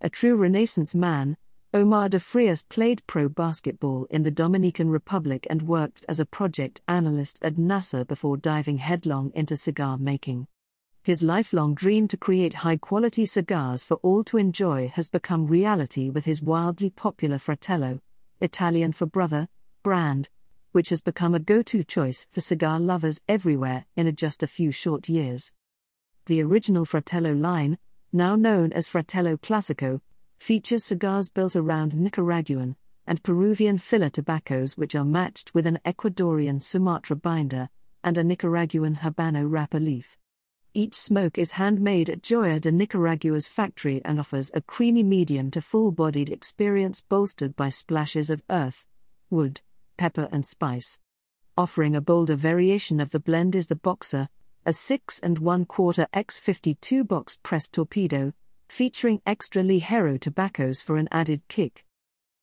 A true Renaissance man, Omar de Frias played pro basketball in the Dominican Republic and worked as a project analyst at NASA before diving headlong into cigar making. His lifelong dream to create high quality cigars for all to enjoy has become reality with his wildly popular Fratello, Italian for brother, brand, which has become a go to choice for cigar lovers everywhere in just a few short years. The original Fratello line, now known as Fratello Classico, features cigars built around Nicaraguan and Peruvian filler tobaccos, which are matched with an Ecuadorian Sumatra binder and a Nicaraguan Habano wrapper leaf. Each smoke is handmade at Joya de Nicaragua's factory and offers a creamy medium to full bodied experience bolstered by splashes of earth, wood, pepper, and spice. Offering a bolder variation of the blend is the Boxer, a 6 and 1 quarter X52 box pressed torpedo, featuring extra Ligero tobaccos for an added kick.